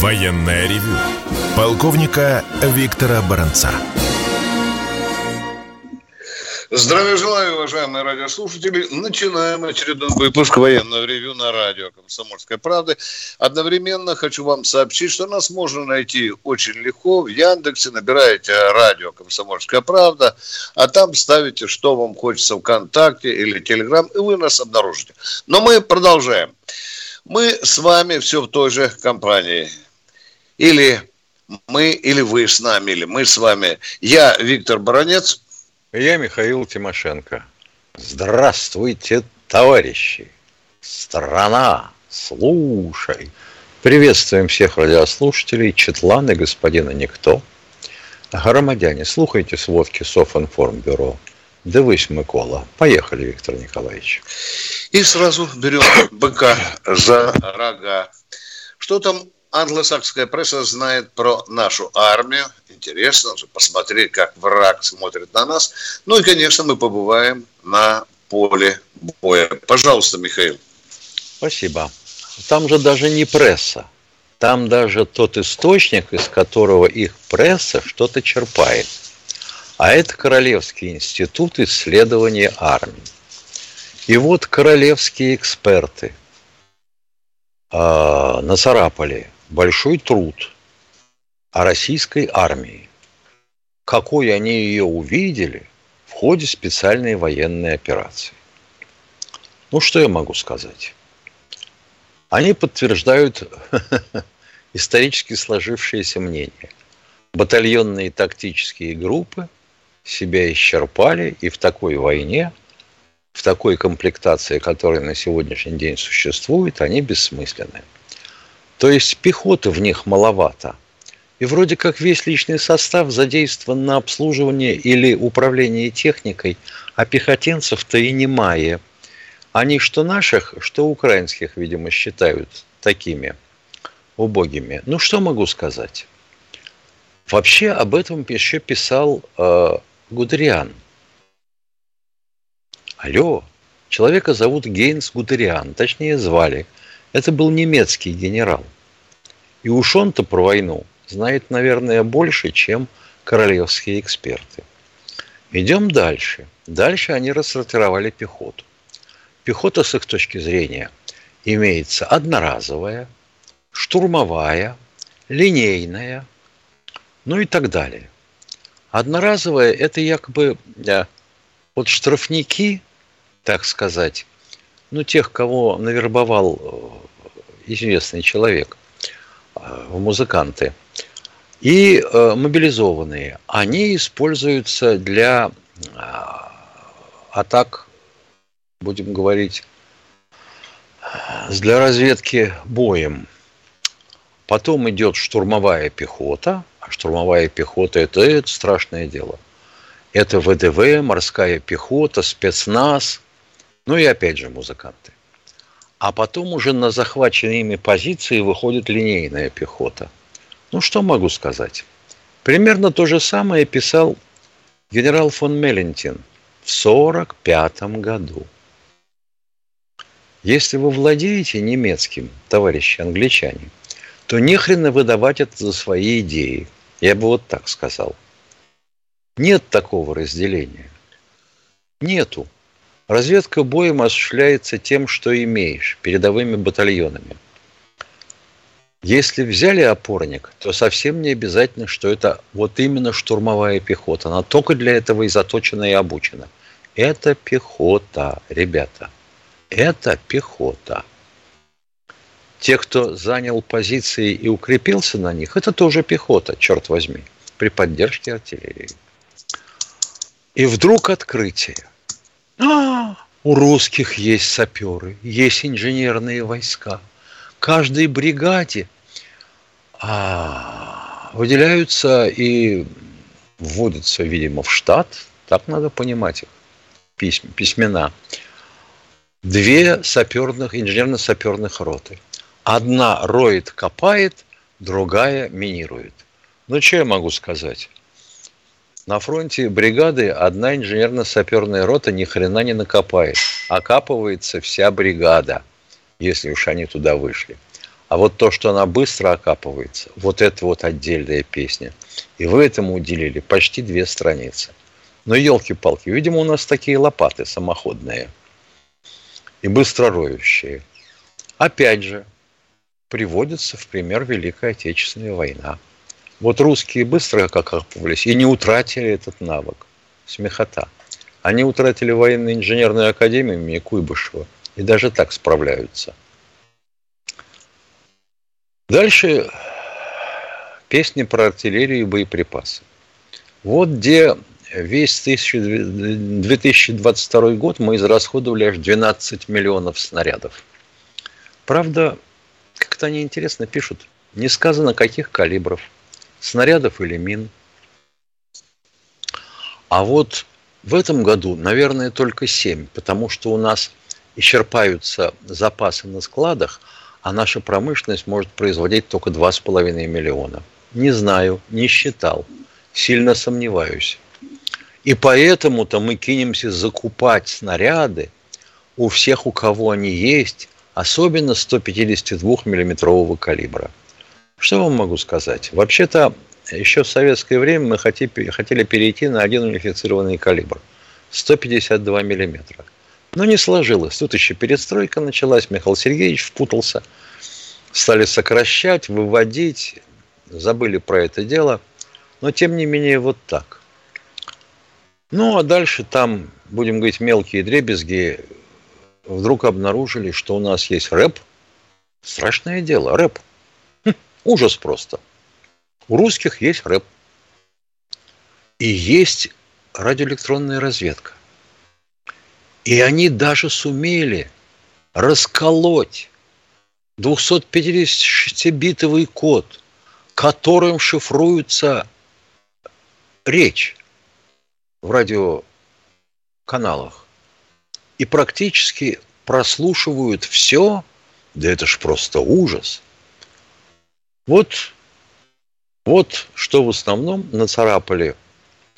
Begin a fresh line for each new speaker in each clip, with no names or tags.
Военное ревю полковника Виктора Баранца.
Здравия желаю, уважаемые радиослушатели. Начинаем очередной выпуск военного ревю на радио «Комсомольская правда». Одновременно хочу вам сообщить, что нас можно найти очень легко. В Яндексе набираете радио «Комсомольская правда», а там ставите, что вам хочется ВКонтакте или Телеграм, и вы нас обнаружите. Но мы продолжаем. Мы с вами все в той же компании – или мы, или вы с нами, или мы с вами. Я Виктор Баранец.
Я Михаил Тимошенко. Здравствуйте, товарищи. Страна, слушай. Приветствуем всех радиослушателей, Четланы, господина Никто. Громадяне, слухайте сводки Софинформбюро. Дивись, Микола. Поехали, Виктор Николаевич.
И сразу берем быка за рога. Что там англосакская пресса знает про нашу армию. Интересно же посмотреть, как враг смотрит на нас. Ну и, конечно, мы побываем на поле боя. Пожалуйста, Михаил.
Спасибо. Там же даже не пресса. Там даже тот источник, из которого их пресса что-то черпает. А это Королевский институт исследования армии. И вот королевские эксперты э, нацарапали большой труд о российской армии. Какой они ее увидели в ходе специальной военной операции. Ну, что я могу сказать? Они подтверждают исторически сложившееся мнение. Батальонные тактические группы себя исчерпали, и в такой войне, в такой комплектации, которая на сегодняшний день существует, они бессмысленны. То есть пехоты в них маловато. И вроде как весь личный состав задействован на обслуживание или управление техникой, а пехотинцев-то и немає. Они что наших, что украинских, видимо, считают такими убогими. Ну, что могу сказать? Вообще об этом еще писал э, Гудериан. Алло, человека зовут Гейнс Гудериан, точнее звали – это был немецкий генерал. И уж он-то про войну знает, наверное, больше, чем королевские эксперты. Идем дальше. Дальше они рассортировали пехоту. Пехота с их точки зрения имеется одноразовая, штурмовая, линейная, ну и так далее. Одноразовая – это якобы э, вот штрафники, так сказать, ну, тех, кого навербовал э, известный человек э, в музыканты, и э, мобилизованные, они используются для атак, будем говорить, для разведки боем. Потом идет штурмовая пехота, а штурмовая пехота это, это страшное дело. Это ВДВ, морская пехота, спецназ – ну и опять же музыканты. А потом уже на захваченные ими позиции выходит линейная пехота. Ну что могу сказать? Примерно то же самое писал генерал фон Меллентин в 1945 году. Если вы владеете немецким, товарищи англичане, то не хрена выдавать это за свои идеи. Я бы вот так сказал. Нет такого разделения. Нету. Разведка боем осуществляется тем, что имеешь, передовыми батальонами. Если взяли опорник, то совсем не обязательно, что это вот именно штурмовая пехота. Она только для этого и заточена, и обучена. Это пехота, ребята. Это пехота. Те, кто занял позиции и укрепился на них, это тоже пехота, черт возьми, при поддержке артиллерии. И вдруг открытие – а, у русских есть саперы, есть инженерные войска. Каждой бригаде А, выделяются и вводятся, видимо, в штат, так надо понимать их, письма, письмена, две саперных, инженерно-саперных роты. Одна роет, копает, другая минирует. Ну, что я могу сказать? На фронте бригады одна инженерно-саперная рота ни хрена не накопает. Окапывается вся бригада, если уж они туда вышли. А вот то, что она быстро окапывается, вот это вот отдельная песня. И вы этому уделили почти две страницы. Но елки-палки, видимо, у нас такие лопаты самоходные и быстророющие. Опять же, приводится в пример Великая Отечественная война. Вот русские быстро как окапывались и не утратили этот навык. Смехота. Они утратили военно-инженерную академию имени Куйбышева и даже так справляются. Дальше песни про артиллерию и боеприпасы. Вот где весь 2022 год мы израсходовали аж 12 миллионов снарядов. Правда, как-то они интересно пишут, не сказано каких калибров – снарядов или мин. А вот в этом году, наверное, только 7, потому что у нас исчерпаются запасы на складах, а наша промышленность может производить только 2,5 миллиона. Не знаю, не считал, сильно сомневаюсь. И поэтому-то мы кинемся закупать снаряды у всех, у кого они есть, особенно 152 миллиметрового калибра. Что вам могу сказать? Вообще-то, еще в советское время мы хотели, перейти на один унифицированный калибр. 152 миллиметра. Но не сложилось. Тут еще перестройка началась, Михаил Сергеевич впутался. Стали сокращать, выводить, забыли про это дело. Но тем не менее вот так. Ну а дальше там, будем говорить, мелкие дребезги вдруг обнаружили, что у нас есть рэп. Страшное дело, рэп. Ужас просто. У русских есть рэп. И есть радиоэлектронная разведка. И они даже сумели расколоть 256-битовый код, которым шифруется речь в радиоканалах. И практически прослушивают все, да это ж просто ужас – вот, вот что в основном нацарапали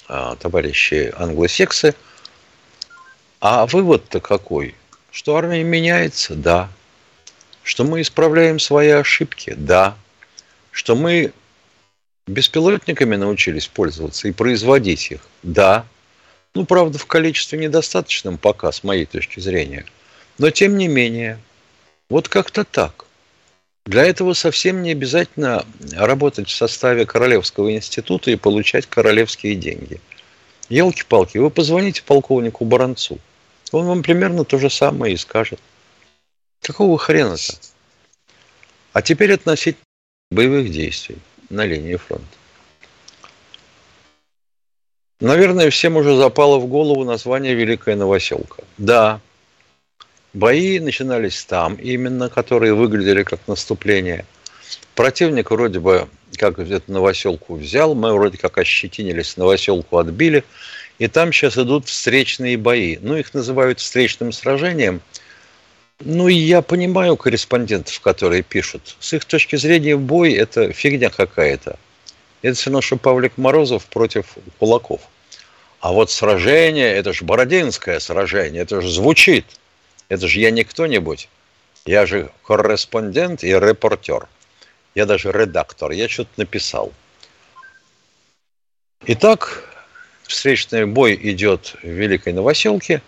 а, товарищи англосексы. А вывод-то какой? Что армия меняется? Да. Что мы исправляем свои ошибки? Да. Что мы беспилотниками научились пользоваться и производить их? Да. Ну, правда, в количестве недостаточном пока, с моей точки зрения. Но, тем не менее, вот как-то так. Для этого совсем не обязательно работать в составе Королевского института и получать королевские деньги. Елки-палки, вы позвоните полковнику Баранцу. Он вам примерно то же самое и скажет. Какого хрена-то? А теперь относительно боевых действий на линии фронта. Наверное, всем уже запало в голову название Великая Новоселка. Да, Бои начинались там именно, которые выглядели как наступление. Противник вроде бы как эту новоселку взял, мы вроде как ощетинились, новоселку отбили, и там сейчас идут встречные бои. Ну, их называют встречным сражением. Ну, и я понимаю корреспондентов, которые пишут. С их точки зрения бой – это фигня какая-то. Это все равно, что Павлик Морозов против кулаков. А вот сражение – это же Бородинское сражение, это же звучит – это же я не кто-нибудь. Я же корреспондент и репортер. Я даже редактор. Я что-то написал. Итак, встречный бой идет в Великой Новоселке.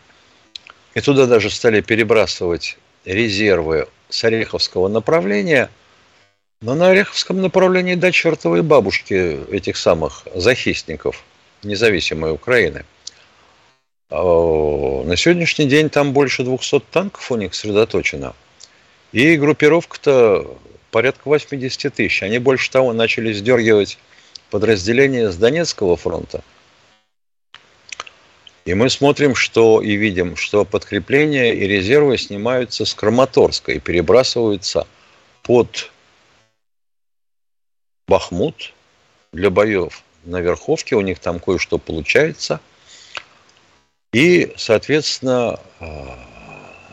И туда даже стали перебрасывать резервы с Ореховского направления. Но на Ореховском направлении до чертовой бабушки этих самых захистников независимой Украины – на сегодняшний день там больше 200 танков у них сосредоточено. И группировка-то порядка 80 тысяч. Они больше того начали сдергивать подразделения с Донецкого фронта. И мы смотрим, что и видим, что подкрепления и резервы снимаются с Краматорска и перебрасываются под Бахмут для боев на Верховке. У них там кое-что получается. И, соответственно, а,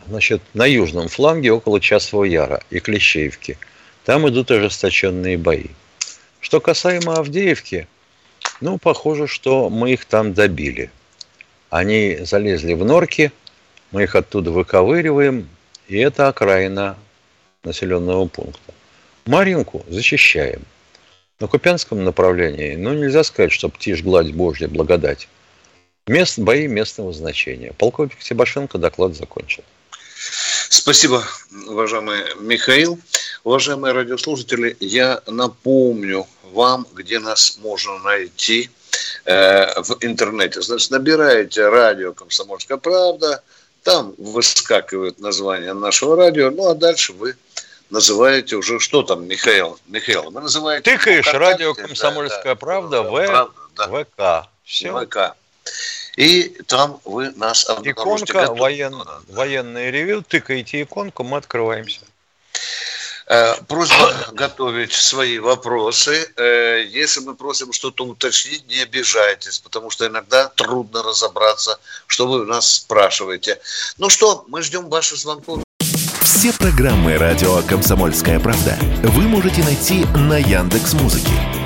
значит, на южном фланге около Часового Яра и Клещеевки. Там идут ожесточенные бои. Что касаемо Авдеевки, ну, похоже, что мы их там добили. Они залезли в норки, мы их оттуда выковыриваем, и это окраина населенного пункта. Маринку защищаем. На Купянском направлении, ну, нельзя сказать, что птишь гладь Божья, благодать. Мест, бои местного значения. Полковник Себашенко доклад закончил.
Спасибо, уважаемый Михаил. Уважаемые радиослушатели, я напомню вам, где нас можно найти э, в интернете. Значит, набираете радио «Комсомольская правда», там выскакивает название нашего радио, ну а дальше вы называете уже, что там, Михаил? Михаил, вы называете...
Тыкаешь радио «Комсомольская да, правда» в правда, да. ВК.
Все. ВК. И там вы нас
обнаружите. Иконка, воен... военное ревю, тыкаете иконку, мы открываемся.
Э, просьба готовить свои вопросы. Э, если мы просим что-то уточнить, не обижайтесь, потому что иногда трудно разобраться, что вы у нас спрашиваете. Ну что, мы ждем ваших звонков.
Все программы радио Комсомольская правда вы можете найти на Яндекс Музыке.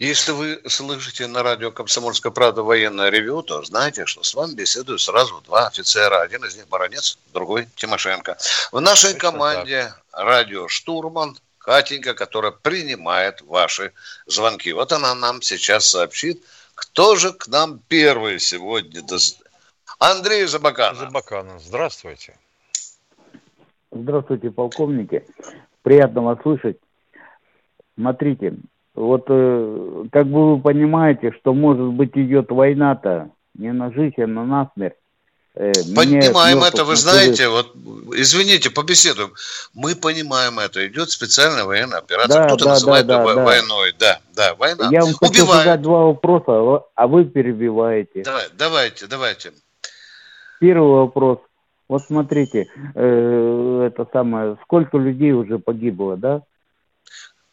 Если вы слышите на радио «Комсомольская правда» военное ревю, то знаете, что с вами беседуют сразу два офицера. Один из них Баранец, другой Тимошенко. В нашей команде радио «Штурман» Катенька, которая принимает ваши звонки. Вот она нам сейчас сообщит, кто же к нам первый сегодня. Андрей Забаканов.
Забаканов, здравствуйте.
Здравствуйте, полковники. Приятно вас слышать. Смотрите, вот э, как бы вы понимаете, что может быть идет война-то не на жизнь, а на насмерть.
Э, понимаем это, вы знаете, вот, извините, побеседуем. Мы понимаем это. Идет специальная военная операция. Да, Кто-то да, называет да, да, войной. Да, да, война.
Я вам хочу задать два вопроса, а вы перебиваете.
Давай, давайте, давайте.
Первый вопрос. Вот смотрите, э, это самое, сколько людей уже погибло, да?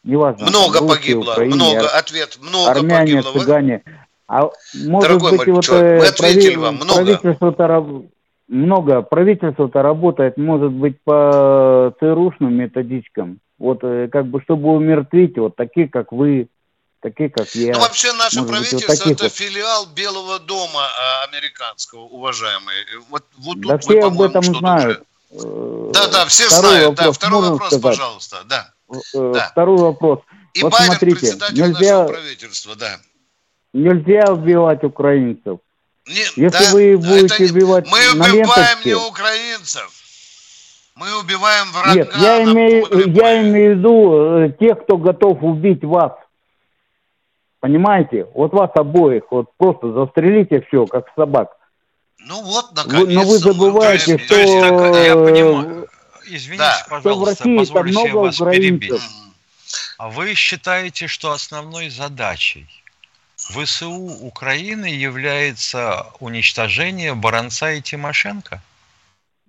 Неважно. Много Руси, погибло, Украине, много, ответ, много
армяне,
погибло.
цыгане. А может Дорогой быть, вот человек, мы э, ответили прави... вам, много. Правительство-то много, правительство-то работает, может быть, по ЦРУшным методичкам. Вот э, как бы, чтобы умертвить вот такие, как вы, такие, как я.
Ну, вообще, наше может правительство быть, вот это вот. филиал Белого дома а, американского, уважаемые. Вот, вот
да тут все вы, об этом знают. Уже...
Да, да, все второй знают. Вопрос, да, второй вопрос, сказать? пожалуйста. Да.
Да. Второй вопрос.
И вот Байден смотрите, председатель нельзя... нашего правительства, да.
Нельзя убивать украинцев.
Не, Если да, вы будете это, убивать Мы убиваем ленточке, не украинцев. Мы убиваем врага.
Нет, я имею, я имею в виду э, тех, кто готов убить вас. Понимаете? Вот вас обоих. Вот просто застрелите все, как собак.
Ну вот, наконец-то.
Но вы забываете, мы, что... Есть,
я понимаю. Извините, да. пожалуйста, что в России позвольте много вас украинцев. перебить. А вы считаете, что основной задачей ВСУ Украины является уничтожение Баранца и Тимошенко?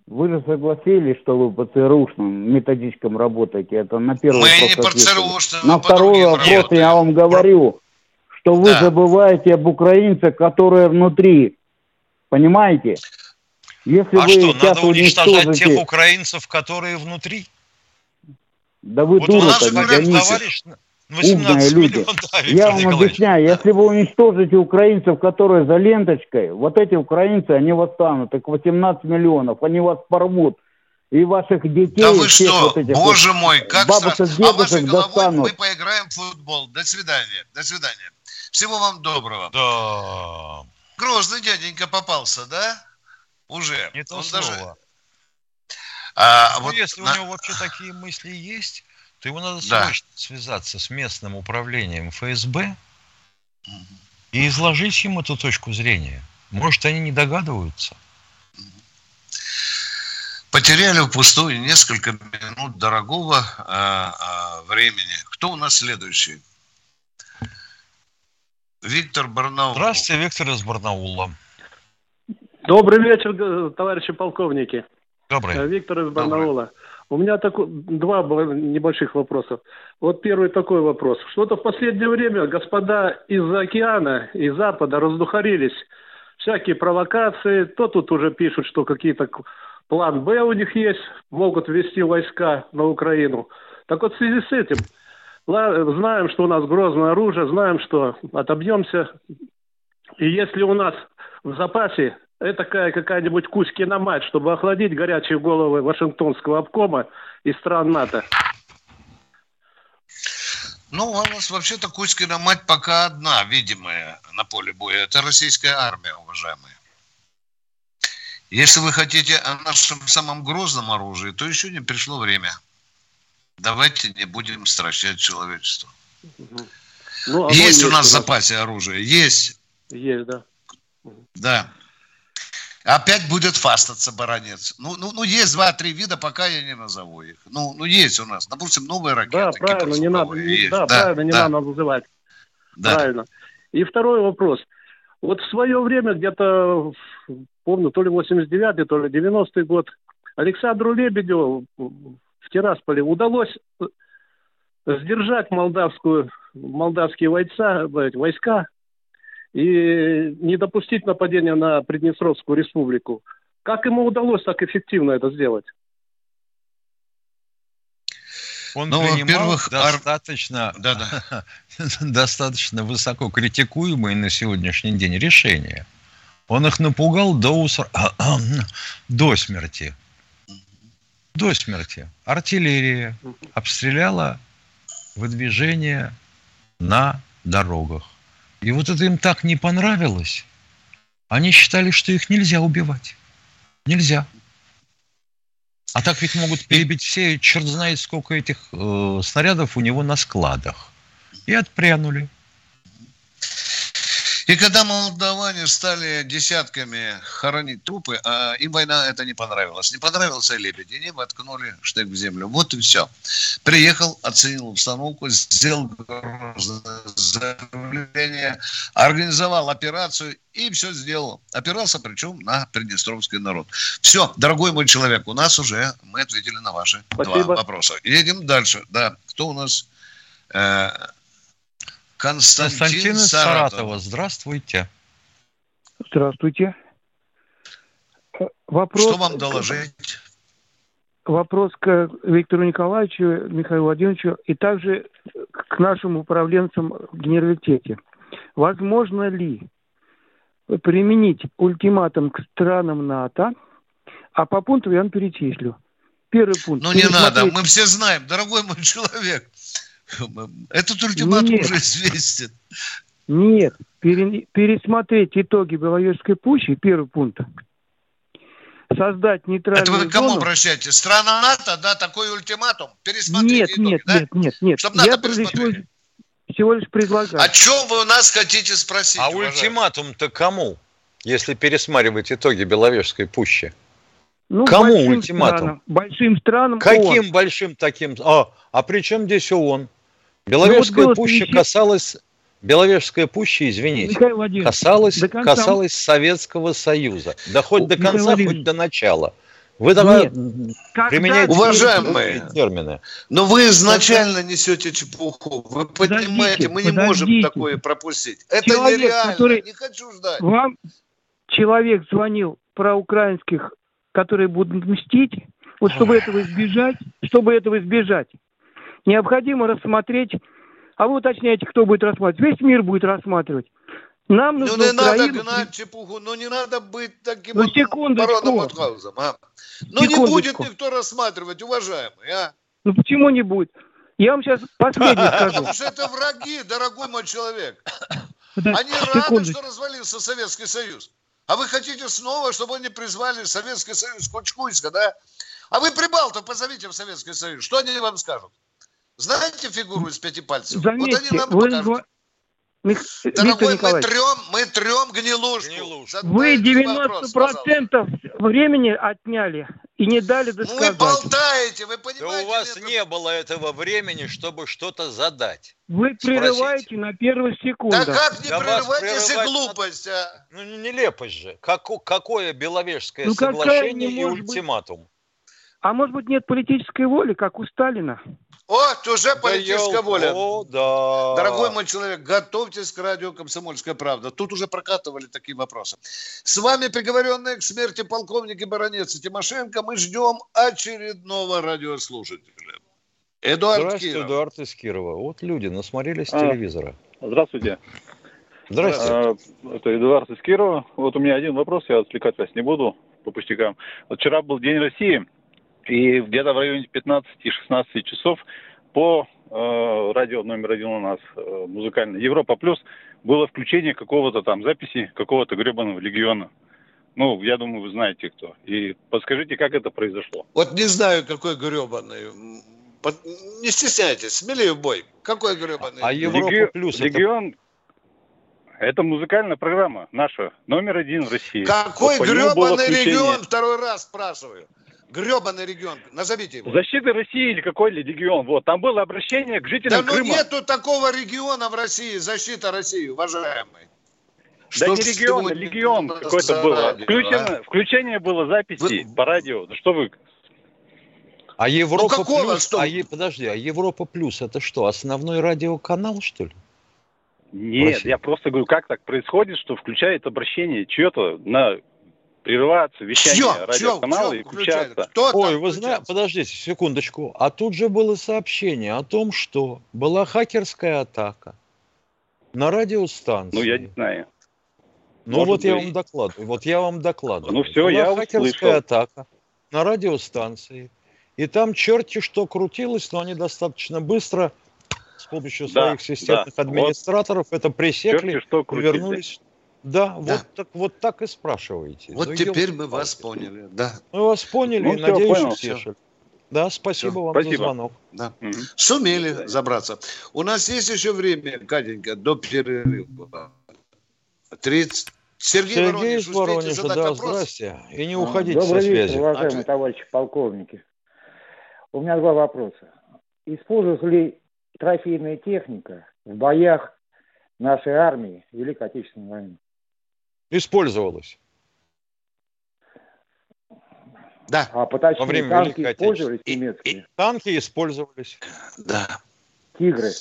Вы же согласились, что вы по ЦРУшным методичкам работаете. Это на первый
Мы вопрос не по ЦРУшным,
На второй вопрос я вам говорю, что вы да. забываете об украинцах, которые внутри. Понимаете?
Если а вы что, надо уничтожать тех украинцев, которые внутри?
Да вы вот дура-то не гоните умные люди. Да, Я вам объясняю, если вы уничтожите украинцев, которые за ленточкой, вот эти украинцы, они восстанут, их 18 миллионов, они вас порвут. И ваших детей...
Да вы что, вот этих боже вот мой, как страшно. А вашей головой достанут. мы поиграем в футбол. До свидания, до свидания. Всего вам доброго.
Да.
Грозный дяденька попался, да? Уже.
Не то Он слово. Даже... А, ну, вот если на... у него вообще такие мысли есть, то ему надо да. срочно связаться с местным управлением ФСБ и изложить ему эту точку зрения. Может, они не догадываются?
Потеряли впустую несколько минут дорогого а, а, времени. Кто у нас следующий? Виктор Барнаул.
Здравствуйте, Виктор из Барнаула.
Добрый вечер, товарищи полковники.
Добрый. Э,
Виктор из Барнаула. Добрый. У меня так, два небольших вопроса. Вот первый такой вопрос. Что-то в последнее время господа из-за океана, из Запада раздухарились. Всякие провокации. То тут уже пишут, что какие-то план Б у них есть, могут ввести войска на Украину. Так вот в связи с этим, знаем, что у нас грозное оружие, знаем, что отобьемся. И если у нас в запасе такая какая-нибудь кусь-киномать, чтобы охладить горячие головы Вашингтонского обкома и стран НАТО.
Ну, у нас вообще-то кусь-киномать пока одна, видимая на поле боя. Это российская армия, уважаемые. Если вы хотите о нашем самом грозном оружии, то еще не пришло время. Давайте не будем стращать человечество. Ну, есть у нас в запасе оружие, есть.
Есть, да.
Да. Опять будет фастаться баронец. Ну, ну, ну есть два-три вида, пока я не назову их. Ну, ну есть у нас, допустим, новые ракеты.
Да, правильно, не надо, есть. да, да, правильно, не да. надо называть. Да. Правильно. И второй вопрос. Вот в свое время, где-то, помню, то ли 89-й, то ли 90-й год, Александру Лебедеву в Тирасполе удалось сдержать молдавскую, молдавские войска, войска и не допустить нападения на Приднестровскую республику. Как ему удалось так эффективно это сделать?
Он ну, принимал достаточно, да, да. достаточно высоко критикуемые на сегодняшний день решения. Он их напугал до, уср... до смерти. До смерти. Артиллерия обстреляла выдвижение на дорогах. И вот это им так не понравилось. Они считали, что их нельзя убивать. Нельзя. А так ведь могут перебить все, черт знает сколько этих э, снарядов у него на складах. И отпрянули.
И когда молдаване стали десятками хоронить трупы, а им война это не понравилась. Не понравился Лебедь, и они воткнули штык в землю. Вот и все. Приехал, оценил обстановку, сделал заявление, организовал операцию и все сделал. Опирался причем на приднестровский народ. Все, дорогой мой человек, у нас уже мы ответили на ваши Спасибо. два вопроса. Едем дальше. Да, кто у нас? Э,
Константин, Константин из Саратова. Здравствуйте.
Здравствуйте.
Вопрос... Что вам доложить?
Вопрос к Виктору Николаевичу, Михаилу Владимировичу и также к нашим управленцам в генералитете. Возможно ли применить ультиматум к странам НАТО, а по пункту я вам перечислю.
Первый пункт. Ну не надо, мы все знаем, дорогой мой человек. Этот ультиматум Нет. уже известен.
Нет, пере, пересмотреть итоги Беловежской пущи, первый пункт. Создать нейтральную Это
вы к кому зону. обращаетесь? Страна НАТО, да, такой ультиматум? Пересмотреть нет,
итоги, нет, да? нет, нет, нет. Чтобы НАТО Я всего, всего лишь предлагаю.
О чем вы у нас хотите спросить?
А ультиматум-то кому, если пересматривать итоги Беловежской пущи? Ну, Кому ультиматум?
Странам, большим странам
Каким ООН. большим таким? А, а при чем здесь ООН? Беловежская ну, вот пуща вещи... касалась... Беловежская пуща, извините, касалась, конца... касалась Советского Союза. Да хоть до конца, хоть до начала. Вы давай применяете
уважаемые термины. Но вы изначально несете чепуху. Вы понимаете, мы не подождите. можем такое пропустить. Это человек, нереально. Который... Не хочу ждать.
Вам человек звонил про украинских, которые будут мстить. Вот чтобы этого избежать, чтобы этого избежать, необходимо рассмотреть, а вы уточняете, кто будет рассматривать. Весь мир будет рассматривать.
Нам нужно ну не Украину... надо гнать чепуху, ну не надо быть таким ну,
секундочку.
Маутхаузом, а? Ну не будет никто рассматривать, уважаемый, а?
Ну почему не будет? Я вам сейчас последний скажу.
Потому что это враги, дорогой мой человек. Они рады, что развалился Советский Союз. А вы хотите снова, чтобы они призвали Советский Союз Кучкуйска, да? А вы прибалтов позовите в Советский Союз. Что они вам скажут? Знаете фигуру из пяти пальцев?
Заметьте, вот они нам вы, покажут.
Мих... Дорогой, мы трем, мы трем гнилушку.
гнилушку. Вы 90% вопрос, времени отняли и не дали досказать.
Вы болтаете, вы понимаете?
Да у вас не было этого времени, чтобы что-то задать.
Вы прерываете Спросите. на первых секундах.
Да как не да прерывать, если глупость, а?
Ну, нелепость же. Как, какое Беловежское ну, соглашение и ультиматум? Быть...
А может быть нет политической воли, как у Сталина?
Вот, уже политическая воля. О, да. Дорогой мой человек, готовьтесь к радио «Комсомольская правда». Тут уже прокатывали такие вопросы. С вами приговоренные к смерти полковник и баронец Тимошенко. Мы ждем очередного радиослушателя.
Эдуард Здравствуйте, Киров. Эдуард из Кирова. Вот люди насмотрелись а, телевизора.
Здравствуйте.
Здравствуйте.
А, это Эдуард из Кирова. Вот у меня один вопрос, я отвлекать вас не буду по пустякам. Вот вчера был День России – и где-то в районе 15-16 часов по э, радио номер один у нас э, музыкальный Европа Плюс было включение какого-то там записи какого-то гребаного легиона. Ну, я думаю, вы знаете кто. И подскажите, как это произошло?
Вот не знаю, какой гребаный. Не стесняйтесь, смелее в бой. Какой гребаный?
А Европа Леги... Плюс Легион... Это... это музыкальная программа наша, номер один в России.
Какой вот гребаный регион, второй раз спрашиваю. Гребаный регион, назовите его.
Защита России или какой ли регион? Вот, там было обращение к жителям
да, Крыма. Да ну нету такого региона в России, защита России, уважаемый.
Что да не регион, а легион какой-то. Радио, Включено, а? Включение было записи вы... по радио. Да что вы...
А Европа ну, какого, плюс, что? А, подожди, а Европа плюс это что, основной радиоканал, что ли?
Нет, я просто говорю, как так происходит, что включает обращение чье-то на прерываться вещание чё, радиоканала и включаться.
Кто Ой, вы знаете, подождите секундочку. А тут же было сообщение о том, что была хакерская атака на радиостанции.
Ну, я не знаю.
Ну, Может вот быть. я вам докладываю. Вот я вам докладываю.
Ну, все, была я
хакерская услышал. атака на радиостанции. И там черти что крутилось, но они достаточно быстро с помощью да, своих системных да. администраторов вот. это пресекли черти, что и вернулись да, да. Вот, так, вот так и спрашиваете.
Вот ну, теперь мы вас поняли, да.
Мы вас поняли, ну, надеюсь, понял, утешили. Да, спасибо все. вам спасибо. за звонок.
Да. Угу. Сумели да. забраться. У нас есть еще время, Катенька, до перерыва. 30...
Сергей, Сергей Воронеж, Воронеж да, вопрос? здрасте. И не уходите
Добрый
со
вечер, уважаемые а... товарищи полковники. У меня два вопроса. Используется ли трофейная техника в боях нашей армии Великой Отечественной войне?
Использовалось.
Да.
А поточнее, Во время танки Великой использовались и, немецкие? И,
танки использовались.
Да.
Тигры,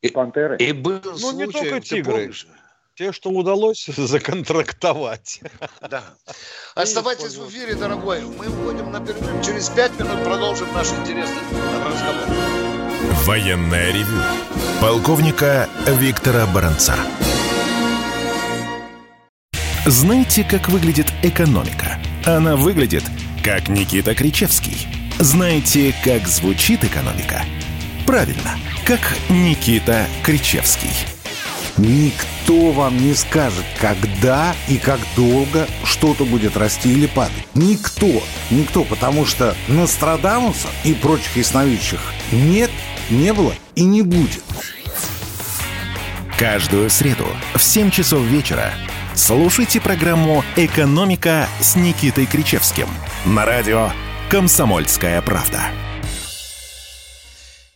и, пантеры.
И был
ну, случай, не только тигры. Те, что удалось законтрактовать.
Да. Оставайтесь в эфире, дорогой. Мы уходим на перерыв. Через пять минут продолжим наш интересный разговор.
Военная ревю. Полковника Виктора Баранца. Знаете, как выглядит экономика? Она выглядит, как Никита Кричевский. Знаете, как звучит экономика? Правильно, как Никита Кричевский.
Никто вам не скажет, когда и как долго что-то будет расти или падать. Никто. Никто, потому что Нострадамуса и прочих ясновидящих нет, не было и не будет.
Каждую среду в 7 часов вечера Слушайте программу «Экономика» с Никитой Кричевским на радио «Комсомольская правда».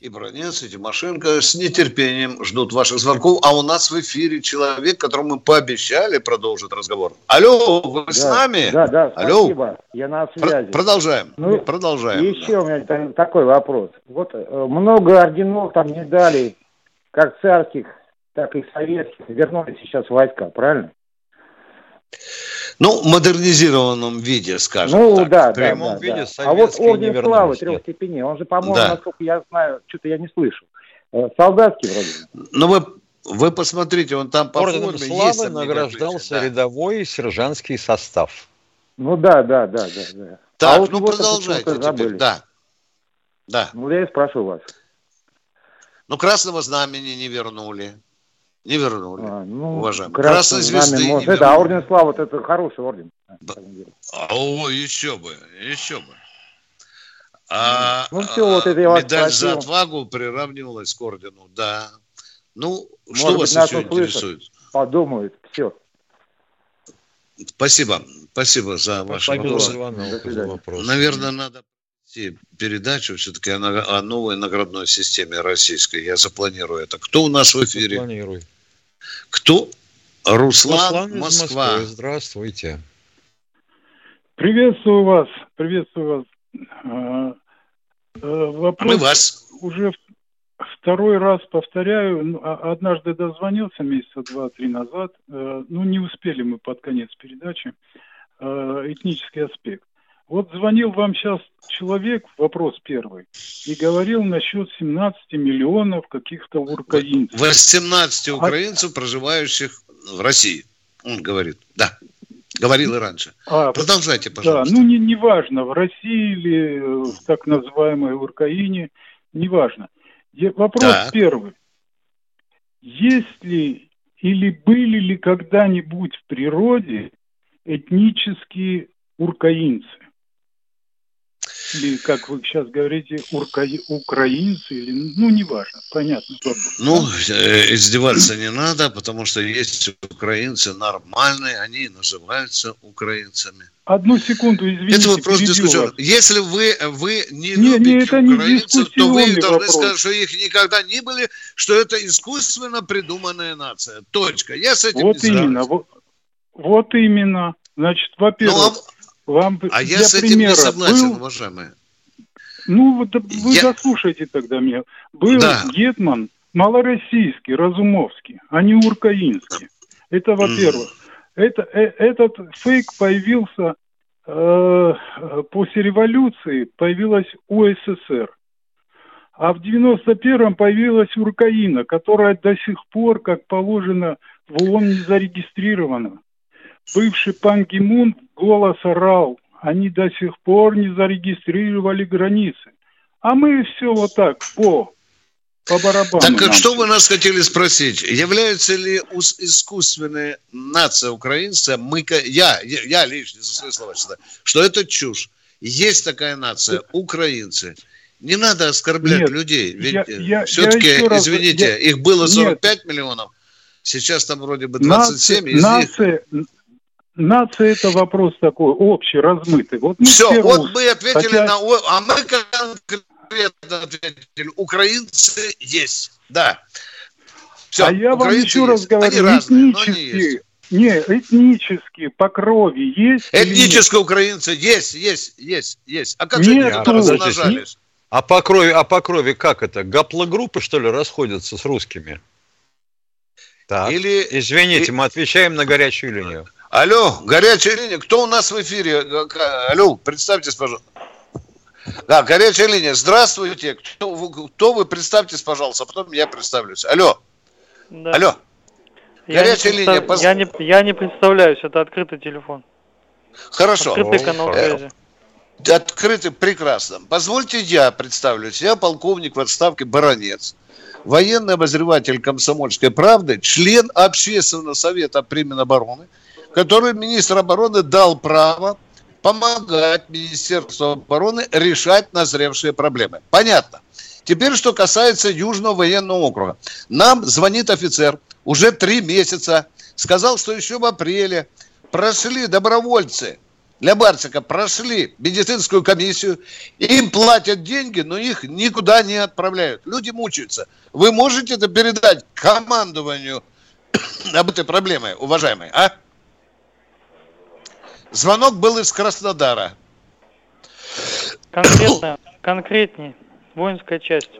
И Бронец, и Тимошенко с нетерпением ждут ваших звонков. А у нас в эфире человек, которому мы пообещали продолжить разговор. Алло, вы да, с нами?
Да, да,
Алло.
спасибо. Я на связи.
Продолжаем. Ну, продолжаем.
Еще да. у меня такой вопрос. Вот э, много орденов, там, медалей, как царских, так и советских, вернулись сейчас войска, правильно?
Ну, в модернизированном виде, скажем
ну,
так.
да, в прямом да, виде да. А вот орден славы трех степеней, он же, по-моему, да. насколько я знаю, что-то я не слышал. Э, солдатский вроде.
Ну, вы, вы посмотрите, он там по
Орденом форме славы есть награждался да. рядовой и сержантский состав.
Ну да, да, да, да. да.
Так, а вот ну продолжайте теперь, да. Да.
Ну, я и спрашиваю вас.
Ну, красного знамени не вернули. Не вернули, а, ну, уважаемый.
Красной звезды не может. Это, а орден славы, вот это хороший орден.
Да. О, еще бы, еще бы. А, ну, все, вот это я медаль за отвагу приравнивалась к ордену, да. Ну, Может что вас еще интересует?
Подумают, все.
Спасибо. Спасибо за ваши вопросы. Наверное, надо передачу все-таки о, о новой наградной системе российской. Я запланирую это. Кто у нас в эфире? Запланируй. Кто? Руслан, Руслан Москва.
Здравствуйте.
Приветствую вас. Приветствую вас. А, э, вопрос Мы вас. уже второй раз повторяю. Ну, а, однажды дозвонился месяца два-три назад. Э, ну, не успели мы под конец передачи. Э, этнический аспект. Вот звонил вам сейчас человек, вопрос первый, и говорил насчет 17 миллионов каких-то украинцев.
18 украинцев, а... проживающих в России, он говорит. Да, говорил и раньше. А, Продолжайте, пожалуйста.
Да, ну не, не важно, в России или в так называемой Украине, не важно. Вопрос так. первый. Есть ли или были ли когда-нибудь в природе этнические уркаинцы? Или, как вы сейчас говорите, урка... украинцы, или, ну, неважно, понятно.
Ну, э, издеваться не надо, потому что есть украинцы нормальные, они называются украинцами.
Одну секунду, извините.
Это вопрос дискуссионный. Если вы, вы не, не любите не, украинцев, не то вы должны вопрос. сказать, что их никогда не были, что это искусственно придуманная нация. Точка. Я с этим
вот
не
именно, вот, вот именно. Значит, во-первых, ну, а
вам а я с этим не согласен, был... уважаемые.
Ну, вот вы я... заслушайте тогда меня. Был да. Гетман малороссийский, Разумовский, а не уркаинский. Это во-первых. Mm. Это, э, этот фейк появился э, после революции, появилась УССР. А в 91-м появилась Уркаина, которая до сих пор, как положено, в ООН не зарегистрирована. Бывший пан Гимун голос орал, они до сих пор не зарегистрировали границы. А мы все вот так, по, по барабану.
Так нам. что вы нас хотели спросить? Является ли искусственная нация украинца, мы, я, я лично за свои слова считаю, что это чушь. Есть такая нация, украинцы. Не надо оскорблять Нет, людей. Ведь я, я, все-таки, я извините, я, их было 45 нет. миллионов, сейчас там вроде бы 27. Нация, из
них... Нация это вопрос такой общий, размытый.
Вот Все, вот мы ответили хотя... на... А мы конкретно ответили. Украинцы есть, да.
Все, а я вам еще есть. раз говорю, Они разные, этнические, не, не, этнические по крови есть
Этнические украинцы есть, есть, есть, есть. А как же
они размножались? А по крови, а по крови как это? Гаплогруппы, что ли, расходятся с русскими? Так. Или... Извините, мы отвечаем на горячую линию.
Алло, горячая линия. Кто у нас в эфире? Алло, представьтесь, пожалуйста. Да, горячая линия. Здравствуйте. Кто вы, кто вы? Представьтесь, пожалуйста, а потом я представлюсь. Алло. Да. Алло.
Я горячая не линия. Я, не, я не представляюсь, это открытый телефон.
Хорошо.
Открытый канал связи.
Открытый, прекрасно. Позвольте я представлюсь. Я полковник в отставке Баронец военный обозреватель комсомольской правды, член общественного совета при Минобороны, который министр обороны дал право помогать Министерству обороны решать назревшие проблемы. Понятно. Теперь, что касается Южного военного округа. Нам звонит офицер уже три месяца, сказал, что еще в апреле прошли добровольцы для Барсика прошли медицинскую комиссию, им платят деньги, но их никуда не отправляют. Люди мучаются. Вы можете это передать командованию об этой проблеме, уважаемые, а? Звонок был из Краснодара.
Конкретно, конкретнее, воинская часть.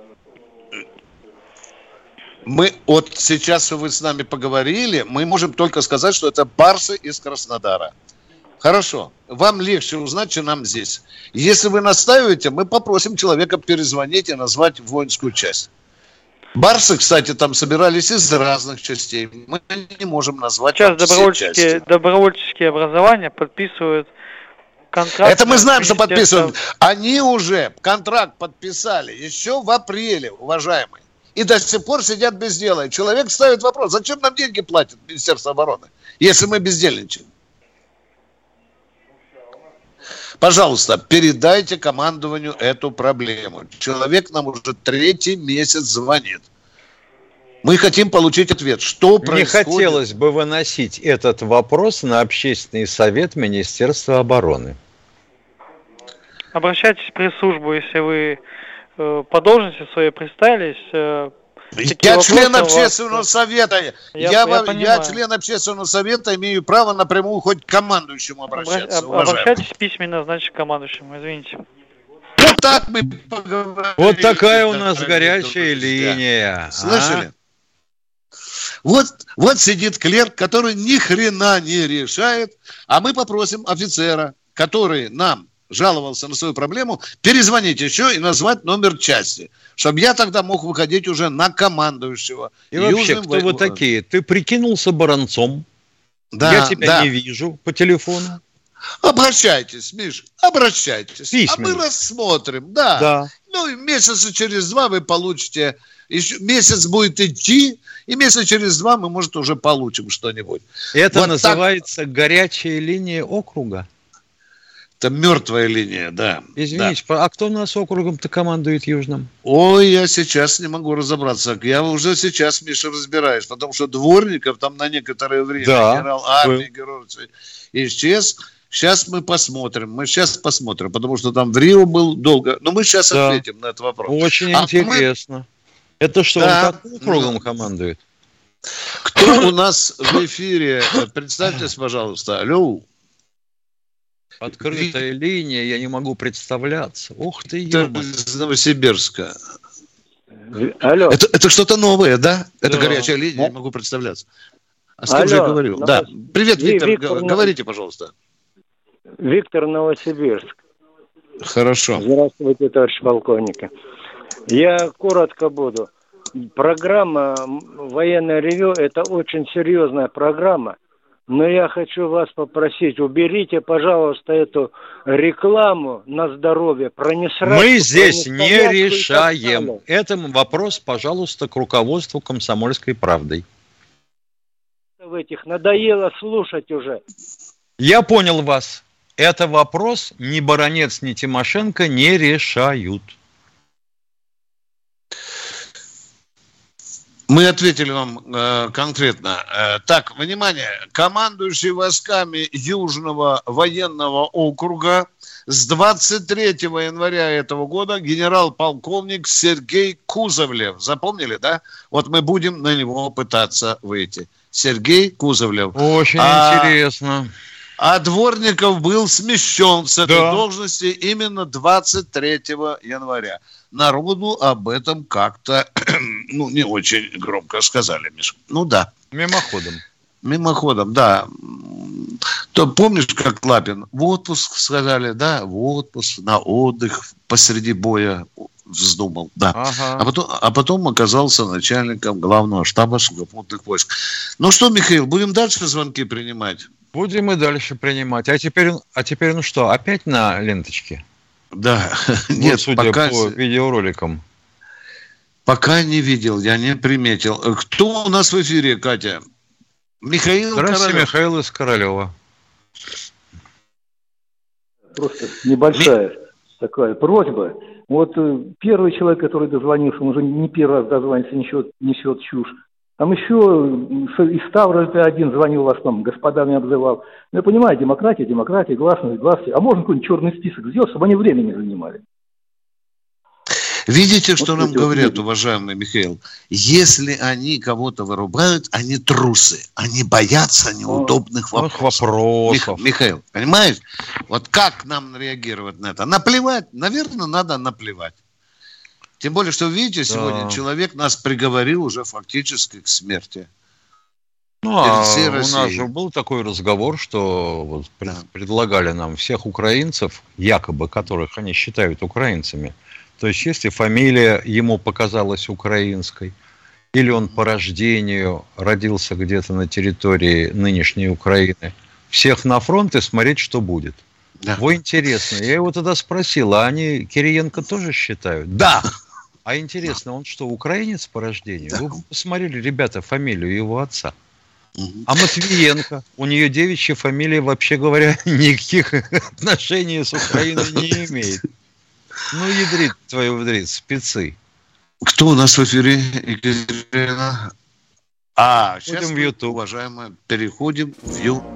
Мы вот сейчас вы с нами поговорили, мы можем только сказать, что это барсы из Краснодара. Хорошо. Вам легче узнать, чем нам здесь. Если вы настаиваете, мы попросим человека перезвонить и назвать воинскую часть. Барсы, кстати, там собирались из разных частей. Мы не можем назвать
Сейчас добровольческие, добровольческие образования подписывают контракт.
Это мы знаем, что подписывают. Они уже контракт подписали еще в апреле, уважаемые. И до сих пор сидят без дела. И человек ставит вопрос, зачем нам деньги платит Министерство обороны, если мы бездельничаем? Пожалуйста, передайте командованию эту проблему. Человек нам уже третий месяц звонит. Мы хотим получить ответ, что происходит.
Не хотелось бы выносить этот вопрос на общественный совет Министерства обороны.
Обращайтесь в пресс-службу, если вы э, по должности своей представились.
Я член общественного вас... совета. Я, я, я, я член общественного совета, имею право напрямую хоть к командующему обращаться.
Обращ... Обращайтесь письменно, значит, к командующему, извините.
Вот так мы поговорили.
Вот такая у нас горячая линия.
А? Слышали? А? Вот, вот сидит клерк, который ни хрена не решает, а мы попросим офицера, который нам жаловался на свою проблему, перезвонить еще и назвать номер части, чтобы я тогда мог выходить уже на командующего.
И вообще, кто вы такие? Ты прикинулся баронцом? Да, я тебя да. не вижу по телефону.
Обращайтесь, Миш, обращайтесь. Письменно. А мы рассмотрим, да. да. Ну, и месяца через два вы получите еще месяц будет идти, и месяца через два мы, может, уже получим что-нибудь.
Это вот называется так... горячая линия округа.
Это мертвая линия, да.
Извините, да. а кто у нас округом-то командует Южным?
Ой, я сейчас не могу разобраться. Я уже сейчас, Миша, разбираюсь, потому что Дворников там на некоторое время да. генерал армии Георгиевич исчез. Сейчас мы посмотрим. Мы сейчас посмотрим, потому что там в Рио был долго. Но мы сейчас да. ответим на этот вопрос.
Очень а интересно. Мы... Это что, да. он так округом командует?
Кто у нас в эфире? Представьтесь, пожалуйста. Алло.
Открытая линия, я не могу представляться. Ух ты, Это
из Новосибирска. Алло. Это, это что-то новое, да? Это да. горячая линия, я не могу представляться. А с кем Алло. же я говорю? Новос... Да. Привет, Виктор, Виктор говорите, пожалуйста.
Виктор Новосибирск.
Хорошо.
Здравствуйте, товарищ полковник. Я коротко буду. Программа «Военное ревю» – это очень серьезная программа. Но я хочу вас попросить, уберите, пожалуйста, эту рекламу на здоровье. Пронесрать,
Мы здесь не решаем. Это вопрос, пожалуйста, к руководству «Комсомольской правдой».
В этих надоело слушать уже.
Я понял вас. Это вопрос ни Баранец, ни Тимошенко не решают.
Мы ответили вам э, конкретно. Э, так, внимание, командующий войсками Южного военного округа с 23 января этого года генерал-полковник Сергей Кузовлев. Запомнили, да? Вот мы будем на него пытаться выйти. Сергей Кузовлев.
Очень а, интересно.
А Дворников был смещен с этой да. должности именно 23 января народу об этом как-то, ну, не очень громко сказали, Миша. Ну да.
Мимоходом.
Мимоходом, да. То помнишь, как Лапин в отпуск сказали, да, в отпуск, на отдых посреди боя вздумал, да. Ага. А, потом, а потом оказался начальником главного штаба сухопутных войск. Ну что, Михаил, будем дальше звонки принимать?
Будем и дальше принимать. А теперь, а теперь ну что, опять на ленточке?
Да,
вот, нет, судя пока... по видеороликам.
Пока не видел, я не приметил. Кто у нас в эфире, Катя?
Михаил Здравствуйте, Королев. Михаил из Королева.
Просто небольшая Ми... такая просьба. Вот э, первый человек, который дозвонился, он уже не первый раз дозвонится, несет, несет чушь. Там еще из Ставрополя один звонил вас там, господами обзывал. Ну, я понимаю, демократия, демократия, гласность, гласность. А можно какой-нибудь черный список сделать, чтобы они время не занимали?
Видите, что вот нам говорят, вот уважаемый Михаил? Если они кого-то вырубают, они трусы. Они боятся неудобных О, вопросов.
вопросов.
Мих, Михаил, понимаешь? Вот как нам реагировать на это? Наплевать? Наверное, надо наплевать. Тем более, что, видите, сегодня да. человек нас приговорил уже фактически к смерти.
Ну, а у нас же был такой разговор, что вот да. предлагали нам всех украинцев, якобы которых они считают украинцами. То есть, если фамилия ему показалась украинской, или он по рождению родился где-то на территории нынешней Украины, всех на фронт и смотреть, что будет. Да. Во интересно. Я его тогда спросил, а они Кириенко тоже считают? Да. А интересно, он что, украинец по рождению? Да. Вы посмотрели, ребята, фамилию его отца. А Матвиенко, у нее девичья фамилия, вообще говоря, никаких отношений с Украиной не имеет. Ну, ядрит твою вдрит, спецы.
Кто у нас в эфире, Екатерина? А, сейчас в YouTube, уважаемые, переходим в YouTube.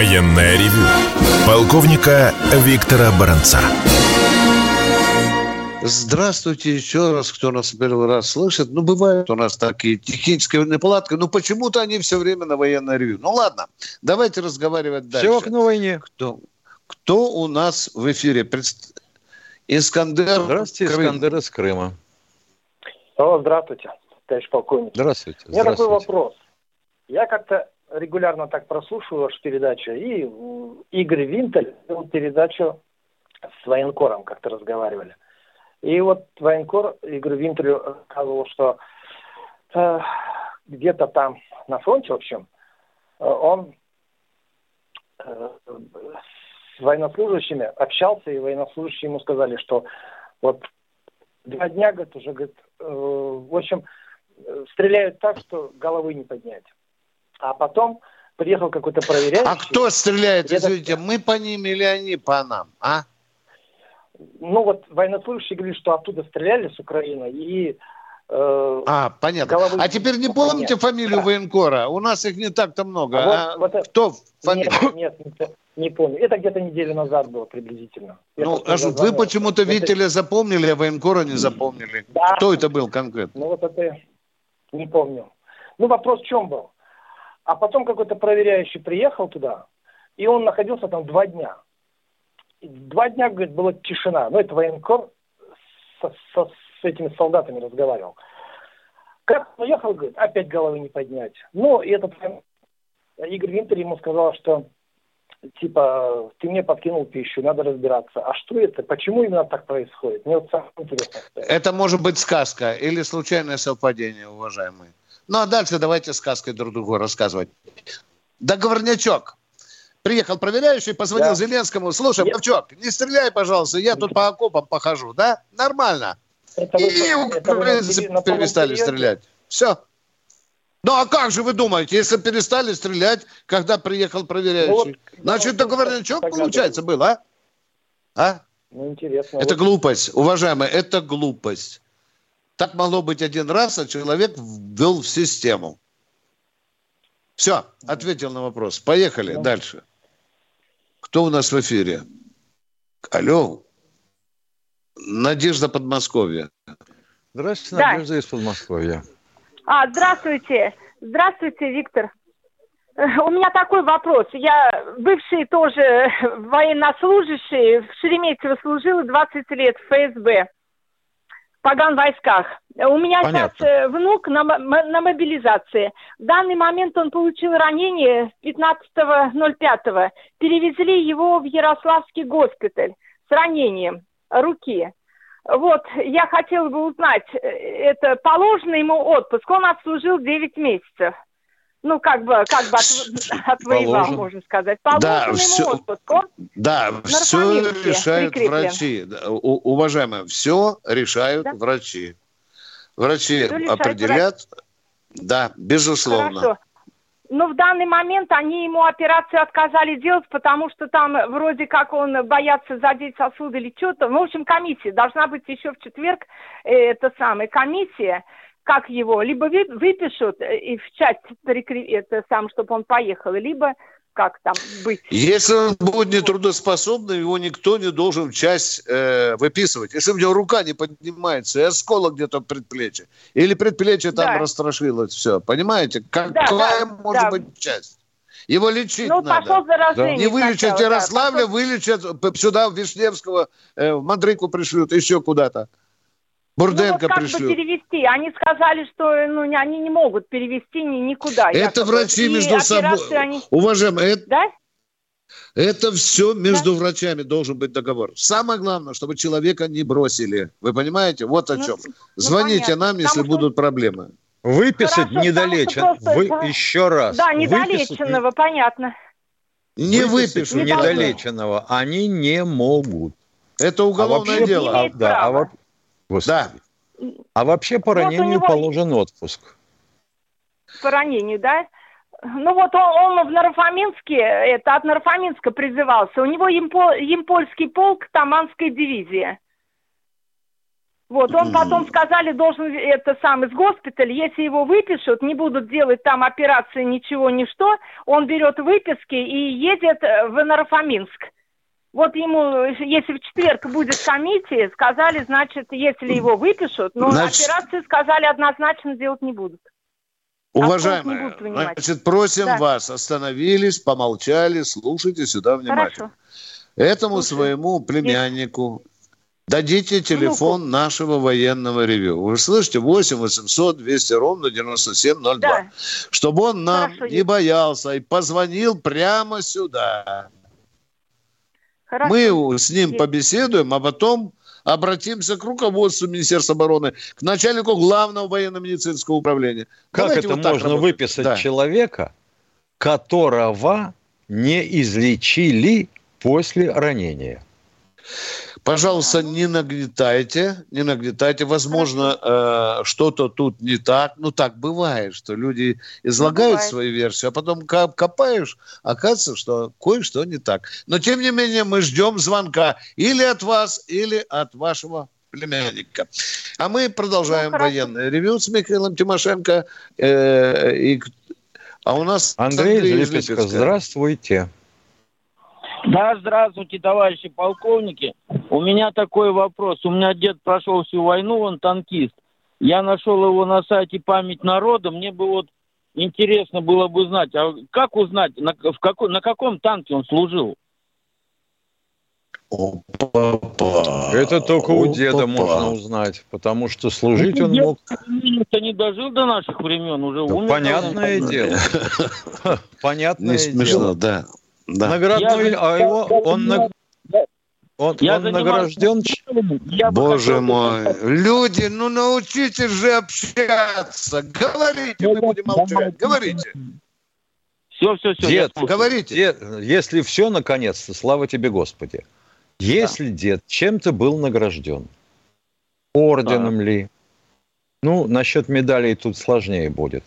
Военное ревю полковника Виктора Баранца.
Здравствуйте еще раз, кто нас первый раз слышит. Ну, бывают у нас такие технические неполадки, но почему-то они все время на военное ревю. Ну, ладно, давайте разговаривать дальше.
Все к войне.
Кто, кто у нас в эфире? Предст... Искандер.
Здравствуйте, Крым. Искандер из Крыма.
О, здравствуйте, товарищ полковник.
Здравствуйте.
У меня такой вопрос. Я как-то регулярно так прослушиваю вашу передачу, и Игорь Винтель вел передачу с военкором, как-то разговаривали. И вот военкор Игорь Винтелю рассказывал, что э, где-то там на фронте, в общем, э, он э, с военнослужащими общался, и военнослужащие ему сказали, что вот два дня, говорит, уже, говорит, э, в общем, э, стреляют так, что головы не поднять. А потом приехал какой-то проверяющий.
А кто стреляет, извините, мы по ним или они по нам, а?
Ну вот военнослужащие говорили, что оттуда стреляли с Украины и
э, а, понятно. А теперь не помните фамилию да. военкора? У нас их не так-то много. А, а вот, вот кто
фамилия? Нет, нет, не помню. Это где-то неделю назад было приблизительно.
Я ну, а вы почему-то Витяля запомнили, а военкора не запомнили. Да. Кто это был конкретно?
Ну вот это не помню. Ну вопрос в чем был? А потом какой-то проверяющий приехал туда, и он находился там два дня. И два дня, говорит, была тишина. Ну, это военкор со, со, с этими солдатами разговаривал. Как он уехал, говорит, опять головы не поднять. Ну, и этот Игорь Винтер ему сказал, что типа, ты мне подкинул пищу, надо разбираться. А что это? Почему именно так происходит? Мне вот самое интересное.
Это может быть сказка или случайное совпадение, уважаемые. Ну, а дальше давайте сказкой друг другу рассказывать. Договорнячок. Приехал проверяющий, позвонил да. Зеленскому. Слушай, Нет. Мовчок, не стреляй, пожалуйста, я тут по окопам похожу, да? Нормально. Это и, это в принципе, перестали стрелять. Все. Ну а как же вы думаете, если перестали стрелять, когда приехал проверяющий? Ну, вот, Значит, договорнячок, получается, был, а? А?
Ну, интересно.
Это вот. глупость, уважаемые, это глупость. Так могло быть один раз, а человек ввел в систему. Все, ответил на вопрос. Поехали да. дальше. Кто у нас в эфире? Алло. Надежда Подмосковья.
Здравствуйте, Надежда да. из Подмосковья.
А, здравствуйте. Здравствуйте, Виктор. У меня такой вопрос. Я бывший тоже военнослужащий, в Шереметьево служила 20 лет в ФСБ поган войсках. У меня Понятно. сейчас э, внук на, на мобилизации. В данный момент он получил ранение 15.05. Перевезли его в Ярославский госпиталь с ранением руки. Вот, я хотела бы узнать, э, это положенный ему отпуск. Он отслужил 9 месяцев ну, как бы, как бы от, отвоевал, Положен. можно сказать. Положен
да, все, отпуск. Он да, все решают прикреплен. врачи. У, уважаемые, все решают да? врачи. Врачи все определят, врач? да, безусловно. Хорошо.
Но в данный момент они ему операцию отказали делать, потому что там вроде как он боятся задеть сосуды или что-то. Ну, в общем, комиссия. Должна быть еще в четверг э, это самая комиссия как его, либо выпишут э, и в часть это сам, чтобы он поехал, либо как там быть.
Если он будет нетрудоспособным, его никто не должен часть э, выписывать. Если у него рука не поднимается, и осколок где-то в предплечье, или предплечье там да. расстрошилось, все, понимаете? Какая да, может да. быть часть? Его лечить ну, надо. Да. Не вылечат в Ярославле, да, вылечат сюда, в Вишневского, э, в Мандрику пришлют, еще куда-то. Бурденко ну, вот как пришлют.
бы перевести? Они сказали, что ну, они не могут перевести ни, никуда.
Это якобы. врачи между собой. Они... Уважаемые, это... Да? Это все между да. врачами должен быть договор. Самое главное, чтобы человека не бросили. Вы понимаете? Вот о ну, чем. Ну, Звоните ну, нам, если потому будут проблемы.
Выписать Хорошо, недолечен. Вы да. еще раз.
Да, недолеченного, выписать... понятно.
Не выпишут не недолеченного. Они не могут.
Это уголовное а вообще, дело.
А, да, а, Господи. да. а вообще по ранению него... положен отпуск.
По ранению, да? Ну вот он, он в Нарафаминске, это от Нарафаминска призывался. У него импо, импольский полк, Таманская дивизия. Вот, он потом сказали, должен это сам из госпиталя, если его выпишут, не будут делать там операции ничего, ничто, он берет выписки и едет в Нарафаминск. Вот ему, если в четверг будет комиссия, сказали, значит, если его выпишут, но значит... операции сказали однозначно делать не будут.
Уважаемые, значит, просим да. вас, остановились, помолчали, слушайте сюда внимательно. Хорошо. Этому Слушай. своему племяннику дадите телефон ну, нашего военного ревю. Вы слышите? 8 800 200 ровно 9702. Да. Чтобы он нам Хорошо, не боялся и позвонил прямо сюда. Хорошо. Мы с ним побеседуем, а потом обратимся к руководству Министерства обороны, к начальнику главного военно-медицинского управления.
Как Давайте это вот можно работать. выписать да. человека, которого не излечили после ранения?
Пожалуйста, не нагнетайте, не нагнетайте. Возможно, э, что-то тут не так. Ну, так бывает, что люди излагают бывает. свою версию, а потом копаешь, оказывается, что кое-что не так. Но, тем не менее, мы ждем звонка или от вас, или от вашего племянника. А мы продолжаем ну, военное ревю с Михаилом Тимошенко. Э, и,
а у нас Андрей, Андрей из Липецка. Здравствуйте.
Да, здравствуйте, товарищи полковники. У меня такой вопрос. У меня дед прошел всю войну, он танкист. Я нашел его на сайте «Память народа». Мне бы вот интересно было бы знать, а как узнать, на, в какой, на каком танке он служил?
Опа, Это только у деда можно узнать, потому что служить ну, он мог...
Это не дожил до наших времен, уже
умер. Понятное дело. Понятное дело.
Не смешно, да.
Да. Наградной, я, а его, он, я, он, я он награжден...
Я Боже мой, люди, ну научитесь же общаться. Говорите, мы будем молчать. Говорите.
Все, все, все. Дед, говорите. Дед, если все, наконец-то, слава тебе, Господи. Если да. дед чем-то был награжден, орденом да. ли, ну, насчет медалей тут сложнее будет,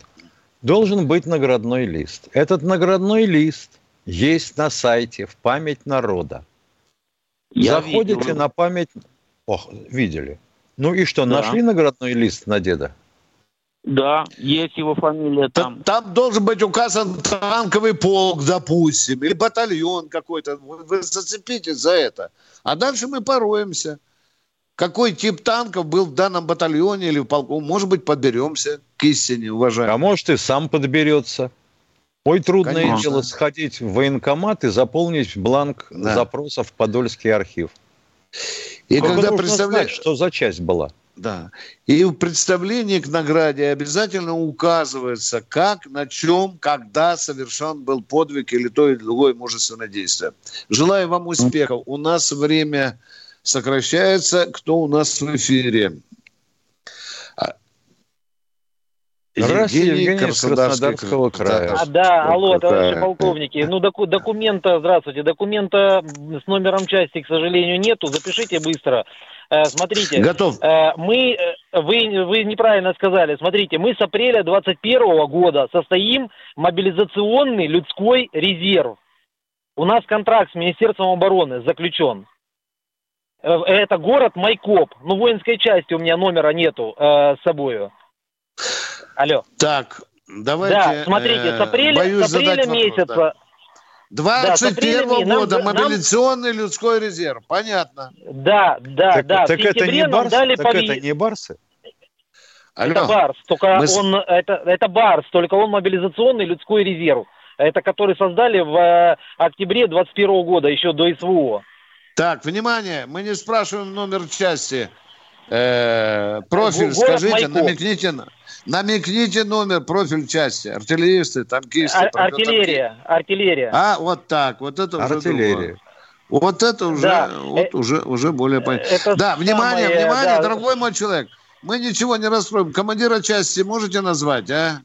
должен быть наградной лист. Этот наградной лист – есть на сайте в память народа. Я Заходите видел. на память... Ох, видели. Ну и что, да. нашли наградной лист на деда?
Да, есть его фамилия там.
Там должен быть указан танковый полк, допустим, или батальон какой-то. Вы зацепитесь за это. А дальше мы пороемся. Какой тип танков был в данном батальоне или в полку? Может быть, подберемся к истине, уважаемые.
А может, и сам подберется. Ой, трудное Конечно. дело сходить в военкомат и заполнить бланк да. запроса в Подольский архив. И Только когда представляешь, что за часть была.
Да. И в представлении к награде обязательно указывается, как, на чем, когда совершен был подвиг или то или другое мужественное действие. Желаю вам успехов. У нас время сокращается. Кто у нас в эфире?
Раз Евгений, Краснодарского края.
А, да, алло, товарищи полковники. Ну, доку- документа, здравствуйте, документа с номером части, к сожалению, нету. Запишите быстро. Э, смотрите.
Готов.
Э, мы, э, вы, вы неправильно сказали. Смотрите, мы с апреля 21 года состоим мобилизационный людской резерв. У нас контракт с Министерством обороны заключен. Это город Майкоп. Ну, воинской части у меня номера нету э, с собой. Алло.
Так, давайте... Да,
смотрите, с апреля, с апреля месяца...
21 да, года нам, мобилизационный нам... людской резерв. Понятно.
Да, да,
так,
да.
Так это не барсы? Дали так пови... это не барсы?
Алло. Это барс, только Мы... он, это, это барс, только он мобилизационный людской резерв. Это который создали в э, октябре 21 года, еще до СВО.
Так, внимание, мы не спрашиваем номер части. Э, профиль Город скажите, Майкоп. намекните. Намекните номер, профиль части. Артиллеристы, танкисты. Ар-
артиллерия, артиллерия.
А, вот так, вот это уже
Артиллерия. Другое.
Вот это уже, да. вот э, уже, уже более понятно. Да, внимание, самое, внимание, да. дорогой мой человек. Мы ничего не расстроим. Командира части можете назвать, а?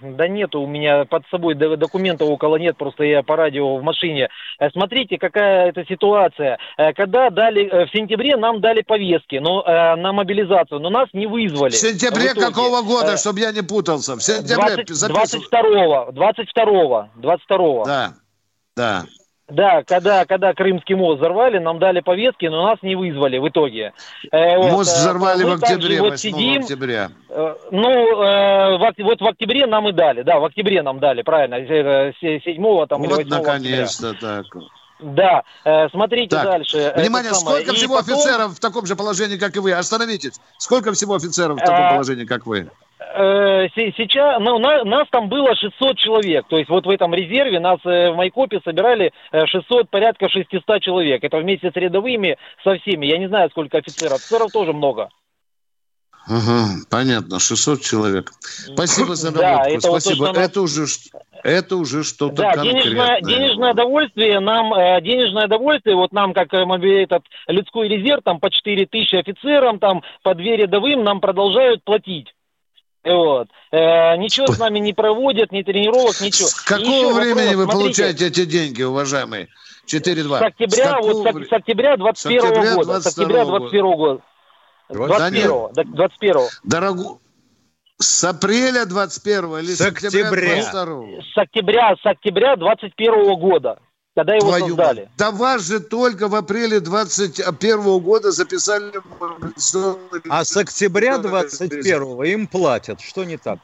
Да нет, у меня под собой документов около нет, просто я по радио в машине. Э, смотрите, какая это ситуация. Э, когда дали, в сентябре нам дали повестки но, на мобилизацию, но нас не вызвали. В
сентябре в какого года, чтобы я не путался? В сентябре
20, 22 22 22
Да, да.
Да, когда, когда Крымский мост взорвали, нам дали повестки, но нас не вызвали в итоге.
Э, мост вот, взорвали в октябре, вот 8 сидим, октября.
Э, ну, э, в, вот в октябре нам и дали, да, в октябре нам дали, правильно, 7 там,
вот или 8 наконец-то так.
Да, э, смотрите так, дальше.
Внимание, сколько и всего потом... офицеров в таком же положении, как и вы? Остановитесь. Сколько всего офицеров в таком положении, как вы?
Э, сейчас, ну, на, нас там было 600 человек, то есть вот в этом резерве нас э, в Майкопе собирали 600, э, порядка 600 человек, это вместе с рядовыми, со всеми, я не знаю, сколько офицеров, офицеров тоже много.
Ага, понятно, 600 человек. Спасибо за наводку, да, это спасибо. Вот то, это уже это уже что-то да,
конкретное. Денежное, денежное довольствие нам, денежное довольствие, вот нам, как этот людской резерв, там по 4 тысячи офицерам, там по 2 рядовым нам продолжают платить. Вот. Э, ничего с нами не проводят, ни тренировок, ничего.
С какого времени вопрос, вы смотрите, получаете эти деньги, уважаемые? 4-2.
С октября, с вот с, с октября 21 -го года. С октября 21 -го года. 21 21
Дорогу... С апреля 21 или с, с октября 22
С октября, с октября 21 года когда его Твою создали. Мать.
Да вас же только в апреле 21 года записали...
А с октября 21 им платят. Что не так?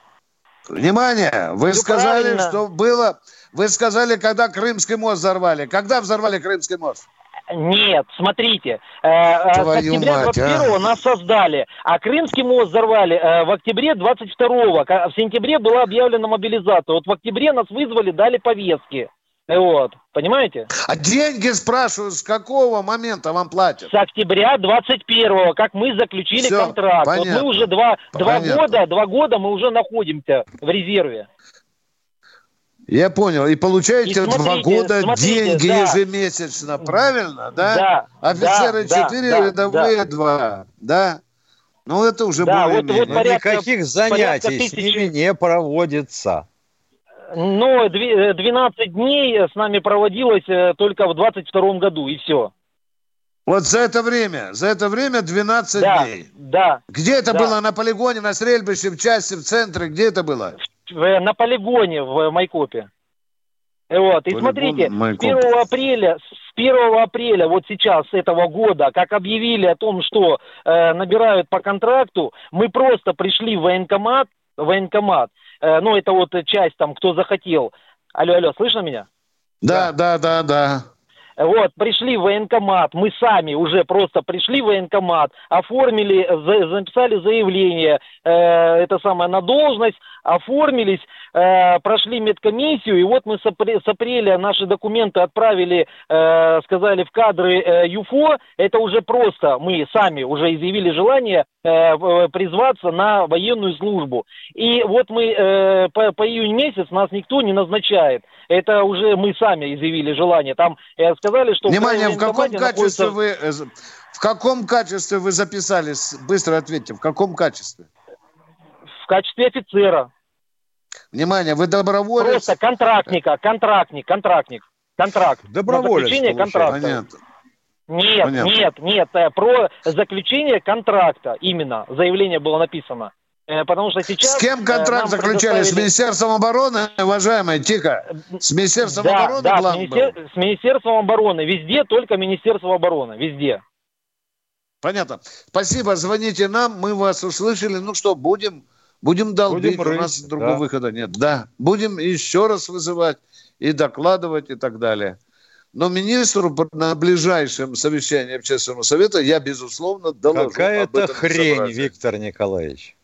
Внимание! Вы ну, сказали, правильно. что было... Вы сказали, когда Крымский мост взорвали. Когда взорвали Крымский мост?
Нет, смотрите, э, э с октября 21 а? нас создали, а Крымский мост взорвали э, в октябре 22 В сентябре была объявлена мобилизация. Вот в октябре нас вызвали, дали повестки. Вот, понимаете?
А деньги, спрашиваю, с какого момента вам платят?
С октября 21-го, как мы заключили Все, контракт. Понятно. Вот мы уже два, два года, два года мы уже находимся в резерве.
Я понял. И получаете и смотрите, два года смотрите, деньги да. ежемесячно, правильно? Да. Да. Офицеры да, 4, да, рядовые да. 2. Да. Ну, это уже да, более вот,
вот порядка, Никаких занятий с ними не проводится.
Ну, 12 дней с нами проводилось э, только в 22 году, и все.
Вот за это время, за это время 12 да, дней.
Да.
Где это да. было? На полигоне, на стрельбище, в части, в центре? Где это было?
На полигоне в Майкопе. Вот, и Полигон, смотрите, Майкоп. с 1 апреля, с 1 апреля вот сейчас этого года, как объявили о том, что э, набирают по контракту, мы просто пришли в военкомат, военкомат, Э, ну, это вот часть там, кто захотел. Алло, алло, слышно меня?
Да, да, да, да.
Вот, пришли в военкомат, мы сами уже просто пришли в военкомат, оформили, за, записали заявление, э, это самое, на должность, оформились, э, прошли медкомиссию, и вот мы с, апр- с апреля наши документы отправили, э, сказали, в кадры э, ЮФО, это уже просто, мы сами уже изъявили желание призваться на военную службу. И вот мы по, по июнь месяц нас никто не назначает. Это уже мы сами изъявили желание. Там сказали, что...
Внимание, в, в каком качестве находится... вы... В каком качестве вы записались? Быстро ответьте, в каком качестве?
В качестве офицера.
Внимание, вы доброволец?
Просто контрактника, контрактник, контрактник, контракт.
Доброволец. Заключение
контракта. Понятно. Нет, Понятно. нет, нет, э, про заключение контракта именно заявление было написано. Э, потому что сейчас...
С кем контракт заключали? Предоставили... С Министерством обороны, уважаемые? Тихо. С Министерством да, обороны
да, с, министер... с Министерством обороны. Везде только Министерство обороны. Везде.
Понятно. Спасибо. Звоните нам, мы вас услышали. Ну что, будем, будем долбить. Будем рыть, У нас другого да. выхода нет. Да. Будем еще раз вызывать и докладывать и так далее. Но министру на ближайшем совещании общественного совета я, безусловно, доложу
Какая-то хрень, Виктор Николаевич.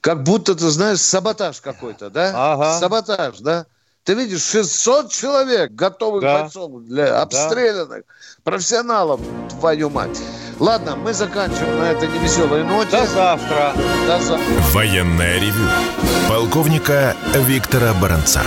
Как будто, ты знаешь, саботаж какой-то, да?
Ага.
Саботаж, да? Ты видишь, 600 человек готовых да. бойцов для обстрелянных да. профессионалов, твою мать. Ладно, мы заканчиваем на этой невеселой ноте.
До завтра.
До завтра. Военная ревю. Полковника Виктора Баранца.